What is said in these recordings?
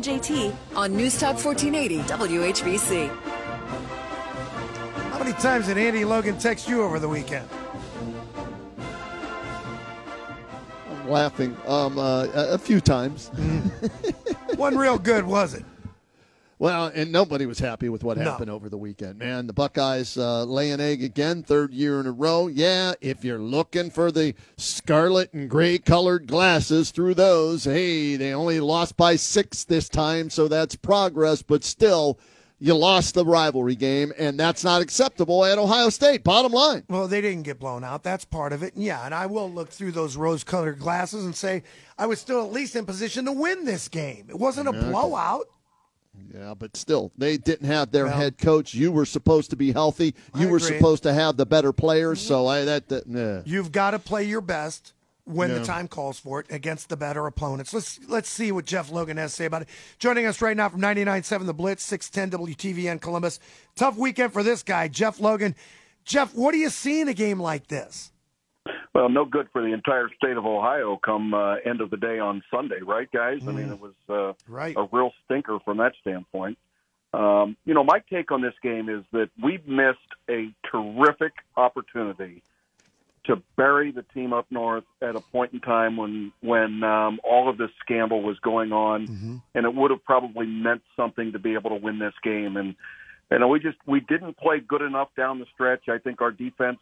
And JT on News Talk 1480 WHBC. How many times did Andy Logan text you over the weekend? I'm laughing um, uh, a a few times. Wasn't real good, was it? Well, and nobody was happy with what No. happened over the weekend, man. The Buckeyes uh, lay an egg again, third year in a row. Yeah, if you're looking for the scarlet and gray colored glasses through those, hey, they only lost by six this time, so that's progress, but still, you lost the rivalry game, and that's not acceptable at Ohio State. Bottom line. Well, they didn't get blown out. That's part of it. And yeah, and I will look through those rose colored glasses and say I was still at least in position to win this game. It wasn't a blowout. Yeah, but still, they didn't have their Well- head coach. You were supposed to be healthy. You were supposed to have the better players. So I that, that nah. You've got to play your best when Yeah. the time calls for it against the better opponents. Let's let's see what Jeff Logan has to say about it. Joining us right now from 99.7 The Blitz, 610 WTVN Columbus. Tough weekend for this guy, Jeff Logan. Jeff, what do you see in a game like this? Well, no good for the entire state of Ohio come uh, end of the day on Sunday, right, guys? I mean, it was uh, Right. a real stinker from that standpoint. Um, you know, my take on this game is that we've missed a terrific opportunity to bury the team up north at a point in time when when um, all of this scandal was going on, and it would have probably meant something to be able to win this game. And you know, we just we didn't play good enough down the stretch. I think our defense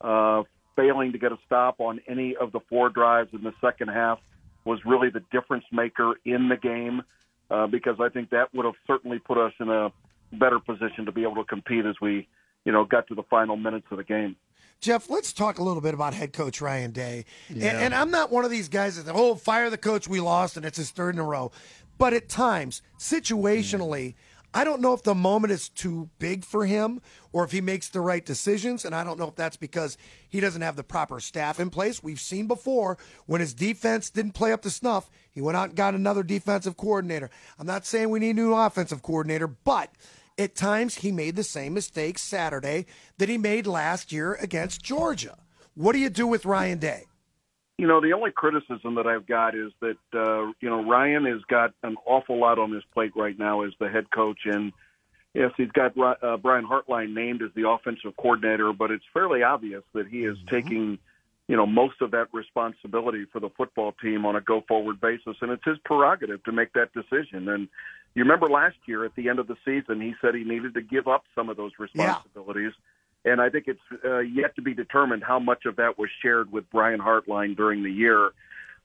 uh, failing to get a stop on any of the four drives in the second half was really the difference maker in the game uh, because I think that would have certainly put us in a better position to be able to compete as we, you know, got to the final minutes of the game. Jeff, let's talk a little bit about head coach Ryan Day. And, and I'm not one of these guys that, oh, fire the coach we lost and it's his third in a row. But at times, situationally, I don't know if the moment is too big for him or if he makes the right decisions. And I don't know if that's because he doesn't have the proper staff in place. We've seen before when his defense didn't play up to snuff, he went out and got another defensive coordinator. I'm not saying we need a new offensive coordinator, but at times he made the same mistakes Saturday that he made last year against Georgia. What do you do with Ryan Day? You know, the only criticism that I've got is that uh, you know Ryan has got an awful lot on his plate right now as the head coach, and yes, he's got uh, Brian Hartline named as the offensive coordinator, but it's fairly obvious that he is taking you know most of that responsibility for the football team on a go forward basis, and it's his prerogative to make that decision. And you remember last year at the end of the season, he said he needed to give up some of those responsibilities. And I think it's uh, yet to be determined how much of that was shared with Brian Hartline during the year.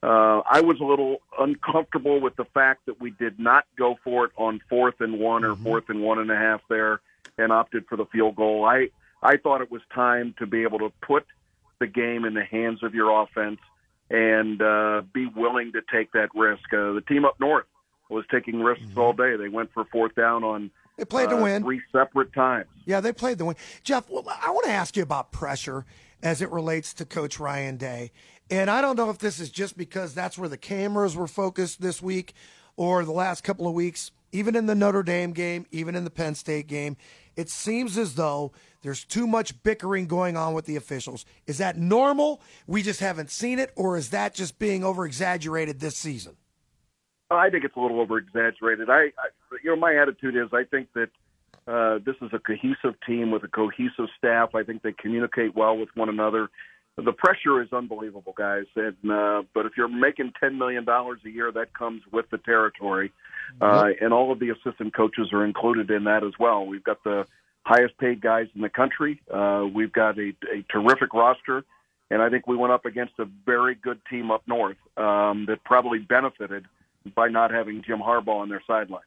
Uh, I was a little uncomfortable with the fact that we did not go for it on fourth and one or fourth and one and a half there and opted for the field goal. I, I thought it was time to be able to put the game in the hands of your offense and uh, be willing to take that risk. Uh, the team up north was taking risks all day. They went for fourth down on They played to uh, win. three separate times. Yeah, they played the win. Jeff, well, I want to ask you about pressure as it relates to Coach Ryan Day. And I don't know if this is just because that's where the cameras were focused this week or the last couple of weeks, even in the Notre Dame game, even in the Penn State game. It seems as though there's too much bickering going on with the officials. Is that normal? We just haven't seen it, or is that just being over exaggerated this season? I think it's a little over exaggerated. I, I, you know, my attitude is I think that uh, this is a cohesive team with a cohesive staff. I think they communicate well with one another. The pressure is unbelievable, guys. And uh, but if you're making ten million dollars a year, that comes with the territory, uh, and all of the assistant coaches are included in that as well. We've got the highest paid guys in the country. Uh, we've got a, a terrific roster, and I think we went up against a very good team up north um, that probably benefited by not having Jim Harbaugh on their sideline.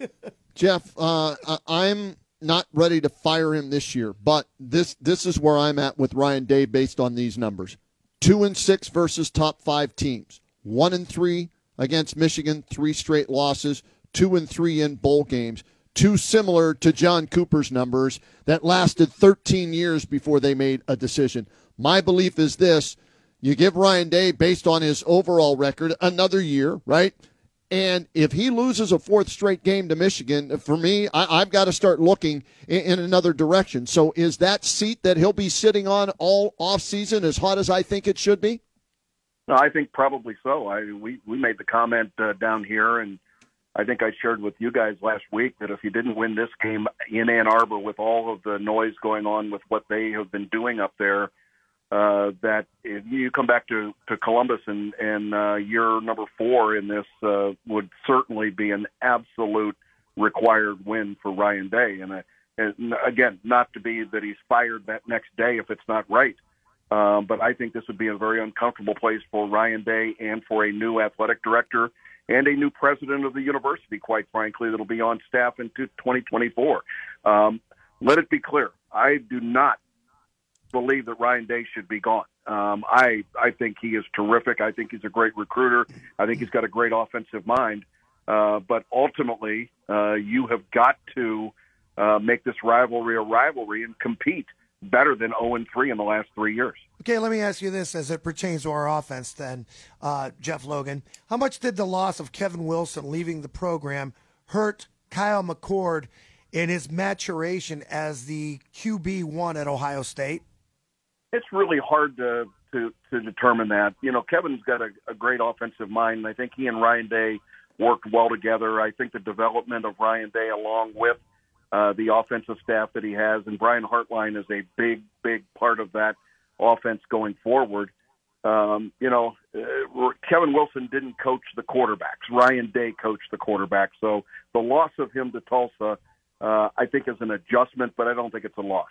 Jeff, uh, I'm not ready to fire him this year, but this this is where I'm at with Ryan Day based on these numbers. two and six versus top five teams, one and three against Michigan, three straight losses, two and three in bowl games. Too similar to John Cooper's numbers that lasted 13 years before they made a decision. My belief is this you give Ryan Day, based on his overall record, another year, right? And if he loses a fourth straight game to Michigan, for me, I, have got to start looking in, in, another direction. So is that seat that he'll be sitting on all offseason as hot as I think it should be? No, I think probably so. I we we made the comment uh, down here, and I think I shared with you guys last week that if he didn't win this game in Ann Arbor with all of the noise going on with what they have been doing up there, uh, that if you come back to, to Columbus and, and uh, year number four in this uh, would certainly be an absolute required win for Ryan Day. And, uh, and again, not to be that he's fired that next day if it's not right. Um, but I think this would be a very uncomfortable place for Ryan Day and for a new athletic director and a new president of the university, quite frankly, that'll be on staff in 2024. Um, let it be clear. I do not believe that Ryan Day should be gone. Um, I I think he is terrific. I think he's a great recruiter. I think he's got a great offensive mind. Uh, but ultimately, uh, you have got to uh, make this rivalry a rivalry and compete better than 0 and 3 in the last three years. Okay, let me ask you this as it pertains to our offense, then, uh, Jeff Logan. How much did the loss of Kevin Wilson leaving the program hurt Kyle McCord in his maturation as the QB one at Ohio State? It's really hard to to to determine that. You know, Kevin's got a, a great offensive mind. I think he and Ryan Day worked well together. I think the development of Ryan Day, along with uh, the offensive staff that he has, and Brian Hartline is a big, big part of that offense going forward. Um, you know, uh, Kevin Wilson didn't coach the quarterbacks. Ryan Day coached the quarterbacks. So the loss of him to Tulsa, uh, I think, is an adjustment, but I don't think it's a loss.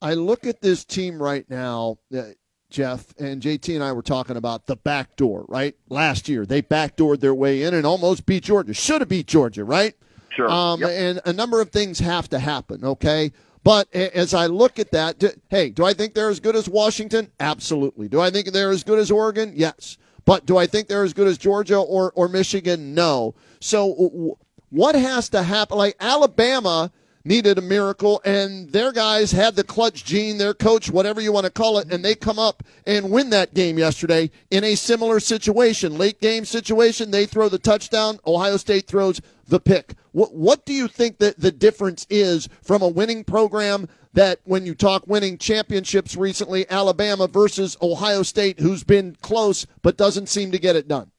I look at this team right now, uh, Jeff, and JT and I were talking about the back door, right? Last year, they backdoored their way in and almost beat Georgia. Should have beat Georgia, right? Sure. Um, yep. And a number of things have to happen, okay? But as I look at that, do, hey, do I think they're as good as Washington? Absolutely. Do I think they're as good as Oregon? Yes. But do I think they're as good as Georgia or, or Michigan? No. So what has to happen? Like Alabama – needed a miracle, and their guys had the clutch gene, their coach, whatever you want to call it, and they come up and win that game yesterday in a similar situation. Late game situation, they throw the touchdown, Ohio State throws the pick. What, what do you think that the difference is from a winning program that when you talk winning championships recently, Alabama versus Ohio State, who's been close but doesn't seem to get it done?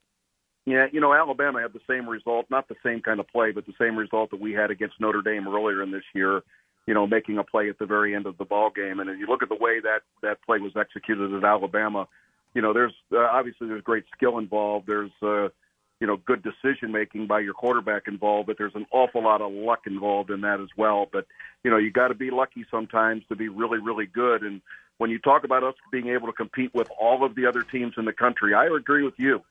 Yeah, you know, Alabama had the same result, not the same kind of play, but the same result that we had against Notre Dame earlier in this year. You know, making a play at the very end of the ball game, and if you look at the way that that play was executed at Alabama, you know, there's uh, obviously there's great skill involved. There's uh, you know good decision making by your quarterback involved, but there's an awful lot of luck involved in that as well. But you know, you got to be lucky sometimes to be really, really good. And when you talk about us being able to compete with all of the other teams in the country, I agree with you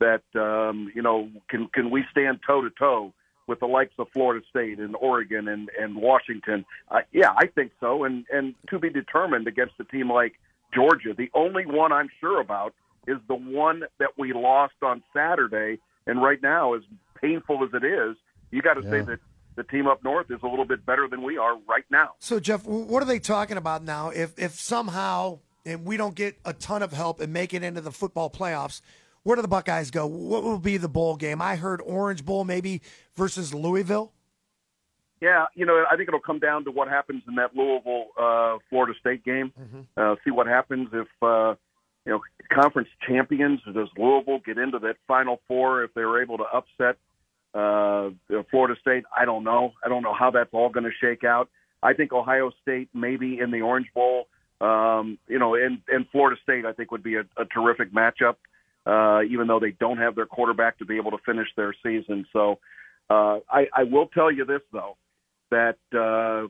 that um, you know can can we stand toe to toe with the likes of Florida State and Oregon and and Washington? Uh, yeah, I think so, and and to be determined against a team like Georgia. The only one I'm sure about is the one that we lost on Saturday, and right now, as painful as it is, you got to yeah. say that the team up north is a little bit better than we are right now. So, Jeff, what are they talking about now? If if somehow and we don't get a ton of help and make it into the football playoffs, where do the Buckeyes go? What will be the bowl game? I heard Orange Bowl maybe versus Louisville. Yeah, you know, I think it'll come down to what happens in that Louisville uh, Florida State game. Mm-hmm. Uh, see what happens if uh, you know conference champions. Does Louisville get into that Final Four if they're able to upset uh, Florida State? I don't know. I don't know how that's all going to shake out. I think Ohio State maybe in the Orange Bowl. Um, you know, and, and Florida State I think would be a, a terrific matchup uh, even though they don't have their quarterback to be able to finish their season. So uh, I, I will tell you this, though, that uh,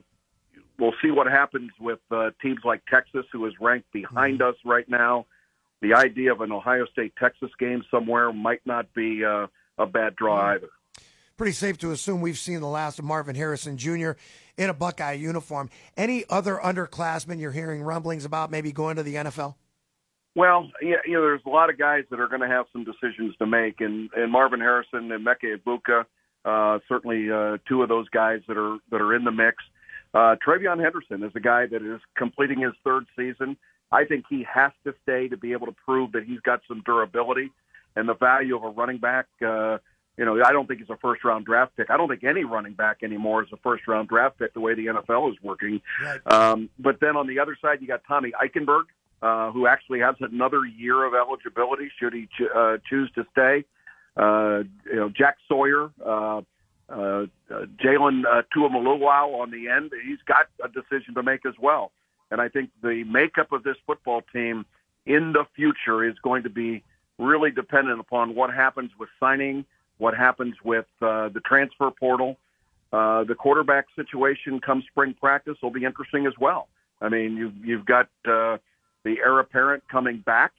we'll see what happens with uh, teams like Texas, who is ranked behind mm-hmm. us right now. The idea of an Ohio State Texas game somewhere might not be uh, a bad draw mm-hmm. either. Pretty safe to assume we've seen the last of Marvin Harrison Jr. in a Buckeye uniform. Any other underclassmen you're hearing rumblings about maybe going to the NFL? Well, yeah, you know, there's a lot of guys that are going to have some decisions to make, and, and Marvin Harrison and Emeka Egbuka, uh, certainly uh, two of those guys that are that are in the mix. Uh, TreVeyon Henderson is a guy that is completing his third season. I think he has to stay to be able to prove that he's got some durability and the value of a running back. Uh, you know, I don't think he's a first round draft pick. I don't think any running back anymore is a first round draft pick the way the NFL is working. Right. Um, but then on the other side, you got Tommy Eichenberg, uh, who actually has another year of eligibility should he ch- uh, choose to stay. Uh, you know, Jack Sawyer, uh, uh, uh, Jalen uh, Tuimoloau on the end. He's got a decision to make as well. And I think the makeup of this football team in the future is going to be really dependent upon what happens with signing – what happens with uh, the transfer portal. Uh, the quarterback situation come spring practice will be interesting as well. I mean, you've, you've got uh, the heir apparent coming back.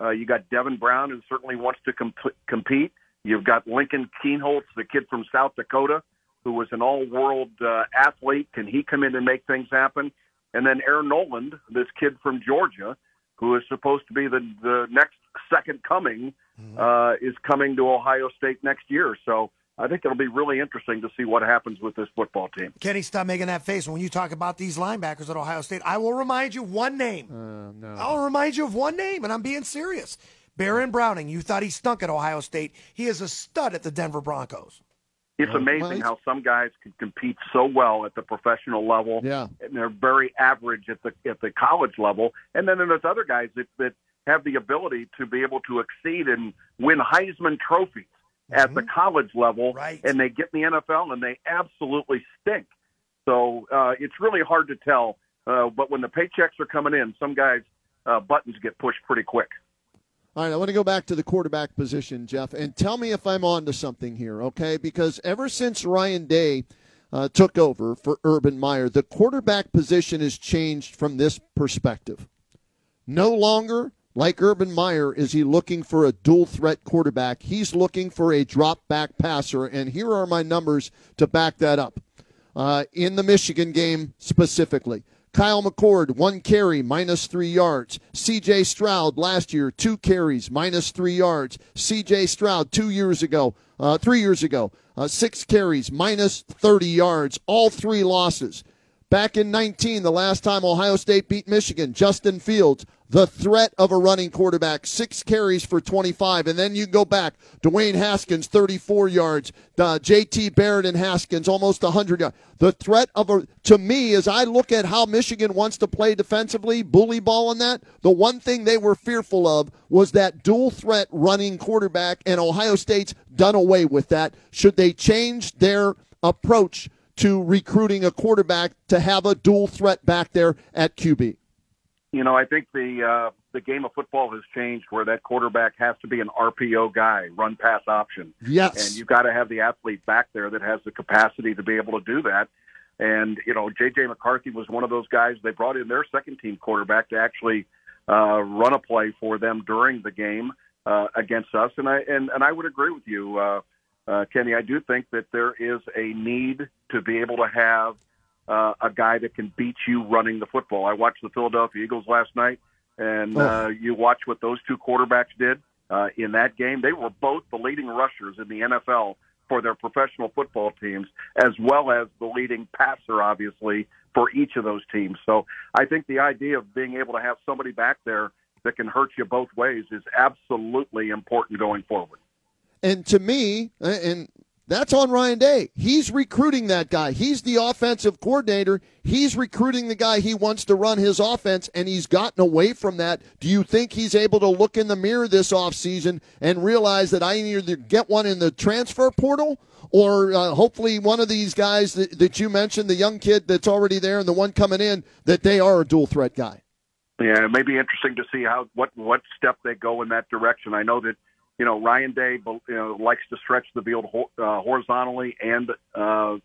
Uh, you got Devin Brown, who certainly wants to comp- compete. You've got Lincoln Kienholz, the kid from South Dakota, who was an all-world uh, athlete. Can he come in and make things happen? And then Air Noland, this kid from Georgia, who is supposed to be the the next second coming mm-hmm. uh, is coming to Ohio State next year. So I think it'll be really interesting to see what happens with this football team. Kenny, stop making that face when you talk about these linebackers at Ohio State. I will remind you one name. Uh, no. I'll remind you of one name, and I'm being serious. Baron Browning. You thought he stunk at Ohio State. He is a stud at the Denver Broncos. It's amazing how some guys can compete so well at the professional level, yeah. and they're very average at the at the college level. And then there's other guys that that have the ability to be able to exceed and win Heisman trophies mm-hmm. at the mm-hmm. college level, right. and they get in the NFL and they absolutely stink. So uh, it's really hard to tell. Uh, but when the paychecks are coming in, some guys' uh, buttons get pushed pretty quick. All right, I want to go back to the quarterback position, Jeff, and tell me if I'm on to something here, okay? Because ever since Ryan Day uh, took over for Urban Meyer, the quarterback position has changed from this perspective. No longer like Urban Meyer, is he looking for a dual threat quarterback? He's looking for a drop back passer, and here are my numbers to back that up. Uh, in the Michigan game specifically, Kyle McCord, one carry, minus three yards. CJ Stroud last year, two carries, minus three yards. CJ Stroud two years ago, uh, three years ago, uh, six carries, minus 30 yards. All three losses. Back in 19, the last time Ohio State beat Michigan, Justin Fields, the threat of a running quarterback, six carries for 25. And then you go back, Dwayne Haskins, 34 yards, uh, JT Barrett and Haskins, almost 100 yards. The threat of a, to me, as I look at how Michigan wants to play defensively, bully ball and that, the one thing they were fearful of was that dual threat running quarterback, and Ohio State's done away with that. Should they change their approach to recruiting a quarterback to have a dual threat back there at QB? You know, I think the uh, the game of football has changed where that quarterback has to be an RPO guy, run pass option. Yes, and you've got to have the athlete back there that has the capacity to be able to do that. And you know, JJ McCarthy was one of those guys. They brought in their second team quarterback to actually uh, run a play for them during the game uh, against us. And I and, and I would agree with you, uh, uh, Kenny. I do think that there is a need to be able to have uh, a guy that can beat you running the football. I watched the Philadelphia Eagles last night, and oh. uh, you watch what those two quarterbacks did uh, in that game. They were both the leading rushers in the NFL for their professional football teams, as well as the leading passer, obviously, for each of those teams. So I think the idea of being able to have somebody back there that can hurt you both ways is absolutely important going forward. And to me, and that's on Ryan Day. He's recruiting that guy. He's the offensive coordinator. He's recruiting the guy he wants to run his offense, and he's gotten away from that. Do you think he's able to look in the mirror this offseason and realize that I either get one in the transfer portal or uh, hopefully one of these guys that, that you mentioned, the young kid that's already there and the one coming in, that they are a dual threat guy? Yeah, it may be interesting to see how what what step they go in that direction. I know that you know, Ryan Day you know, likes to stretch the field uh, horizontally and uh,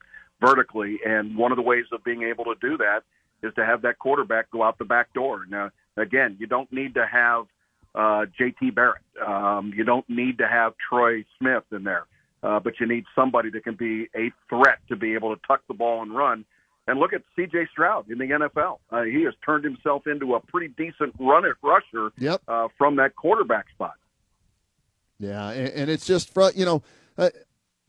vertically, and one of the ways of being able to do that is to have that quarterback go out the back door. Now, again, you don't need to have uh, J.T. Barrett. Um, you don't need to have Troy Smith in there, uh, but you need somebody that can be a threat to be able to tuck the ball and run. And look at C.J. Stroud in the NFL. Uh, he has turned himself into a pretty decent run rusher Yep. uh, from that quarterback spot. Yeah, and, and it's just for you know, uh,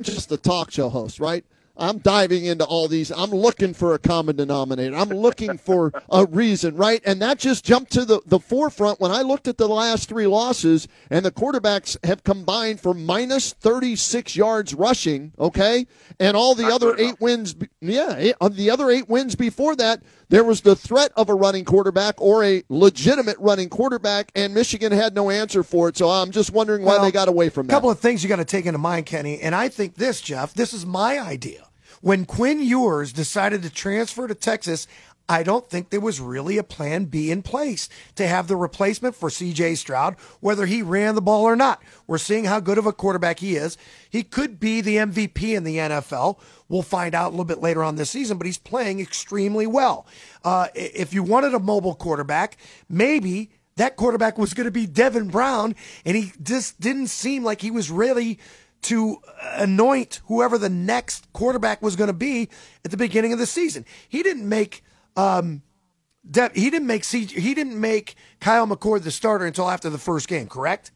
just the talk show host, right? I'm diving into all these. I'm looking for a common denominator. I'm looking for a reason, right? And that just jumped to the, the forefront when I looked at the last three losses, and the quarterbacks have combined for minus 36 yards rushing, okay? And all the Not other eight wins, yeah, eight- of the other eight wins before that, there was the threat of a running quarterback or a legitimate running quarterback, and Michigan had no answer for it. So I'm just wondering why Well, they got away from that. A couple of things you got to take into mind, Kenny, and I think this, Jeff, this is my idea. When Quinn Ewers decided to transfer to Texas, I don't think there was really a plan B in place to have the replacement for CJ Stroud, whether he ran the ball or not. We're seeing how good of a quarterback he is. He could be the MVP in the NFL. We'll find out a little bit later on this season, but he's playing extremely well. Uh, if you wanted a mobile quarterback, maybe that quarterback was going to be Devin Brown, and he just didn't seem like he was ready to anoint whoever the next quarterback was going to be at the beginning of the season. He didn't make um, De- he didn't make C- he didn't make Kyle McCord the starter until after the first game, correct?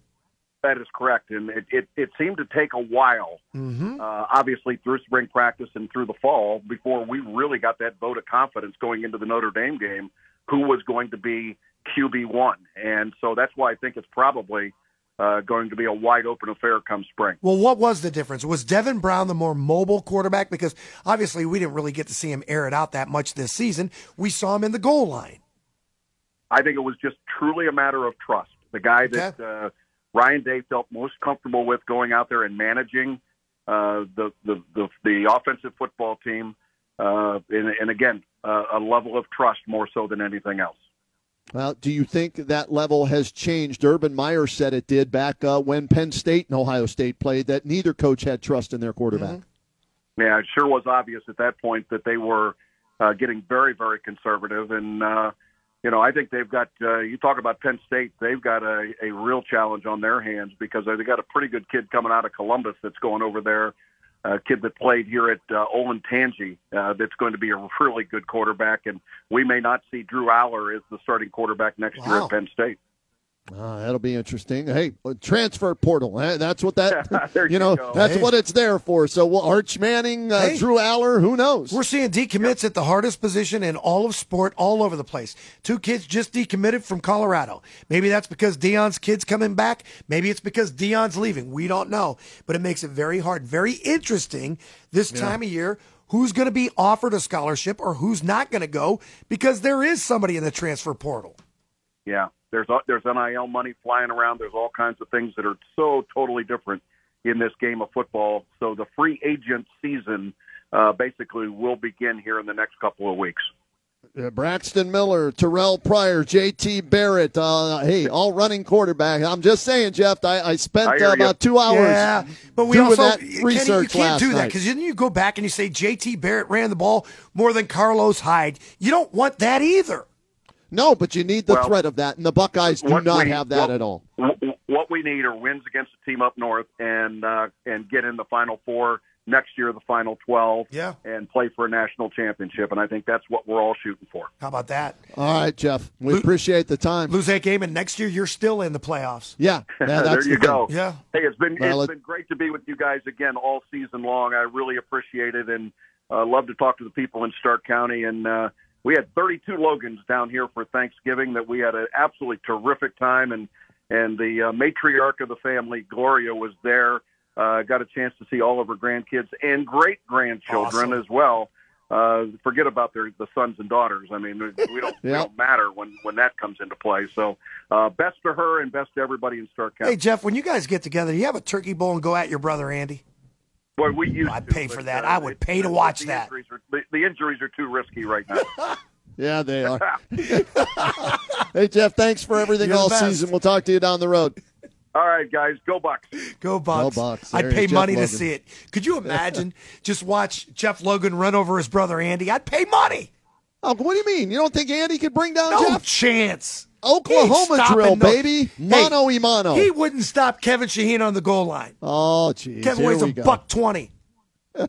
That is correct, and it, it, it seemed to take a while, Mm-hmm. uh, obviously through spring practice and through the fall, before we really got that vote of confidence going into the Notre Dame game, who was going to be QB one, and so that's why I think it's probably uh, going to be a wide open affair come spring. Well, what was the difference? Was Devin Brown the more mobile quarterback? Because obviously we didn't really get to see him air it out that much this season. We saw him in the goal line. I think it was just truly a matter of trust. The guy that uh, Ryan Day felt most comfortable with going out there and managing uh, the, the the the offensive football team, uh, and, and again, uh, a level of trust more so than anything else. Well, do you think that level has changed? Urban Meyer said it did back uh, when Penn State and Ohio State played, that neither coach had trust in their quarterback. Yeah, it sure was obvious at that point that they were uh, getting very, very conservative. And, uh, you know, I think they've got, uh, you talk about Penn State, they've got a, a real challenge on their hands because they've got a pretty good kid coming out of Columbus that's going over there, a kid that played here at uh, Olentangy uh, that's going to be a really good quarterback. And we may not see Drew Allar as the starting quarterback next year at Penn State. Ah, that'll be interesting. Hey, uh, transfer portal. eh, That's what that, you you know, go. that's Hey. what it's there for. So, well, Arch Manning, uh, Hey. Drew Allar, who knows? We're seeing decommits at the hardest position in all of sport, all over the place. Two kids just decommitted from Colorado. Maybe that's because Deion's kid's coming back. Maybe it's because Deion's leaving. We don't know. But it makes it very hard, very interesting this time of year. Who's going to be offered a scholarship or who's not going to go because there is somebody in the transfer portal. Yeah, there's there's NIL money flying around. There's all kinds of things that are so totally different in this game of football. So the free agent season uh, basically will begin here in the next couple of weeks. Uh, Braxton Miller, Terrell Pryor, J.T. Barrett. Uh, hey, all running quarterback. I'm just saying, Jeff. I, I spent I uh, about two hours. Yeah, but we doing also that Kenny, research you can't last do that because then you go back and you say J.T. Barrett ran the ball more than Carlos Hyde. You don't want that either. No, but you need the Well, threat of that, and the Buckeyes do not we- have that what- at all. What we need are wins against a team up north and uh, and get in the final four next year, the final twelve, Yeah. and play for a national championship. And I think that's what we're all shooting for. How about that? All right, Jeff. We Lo- appreciate the time. Lose that game, and next year you're still in the playoffs. Yeah, yeah that's there the you thing. go. Yeah. Hey, it's been Well, it's it- been great to be with you guys again all season long. I really appreciate it, and uh, love to talk to the people in Stark County. And uh, we had 32 Logans down here for Thanksgiving. That we had an absolutely terrific time, and and the uh, matriarch of the family, Gloria, was there. Uh, got a chance to see all of her grandkids and great grandchildren Awesome. as well. Uh, forget about their the sons and daughters. I mean, we don't, we don't matter when when that comes into play. So, uh, best to her and best to everybody in Stark County. Hey Jeff, when you guys get together, do you have a turkey bowl and go at your brother Andy? Boy, we used I'd to, pay for that. uh, I would it- pay to watch the that. Injuries are, the, the injuries are too risky right now. Yeah, they are. hey, Jeff, thanks for everything You're all season. We'll talk to you down the road. All right, guys, go Bucks. Go Bucks. Go Bucks. I'd pay money Logan. to see it. Could you imagine? just watch Jeff Logan run over his brother Andy. I'd pay money. Oh, what do you mean? You don't think Andy could bring down No Jeff? chance. Oklahoma drill, no- baby. Hey, Mano. He wouldn't stop Kevin Shaheen on the goal line. oh, jeez. Kevin Here weighs we a go. buck twenty.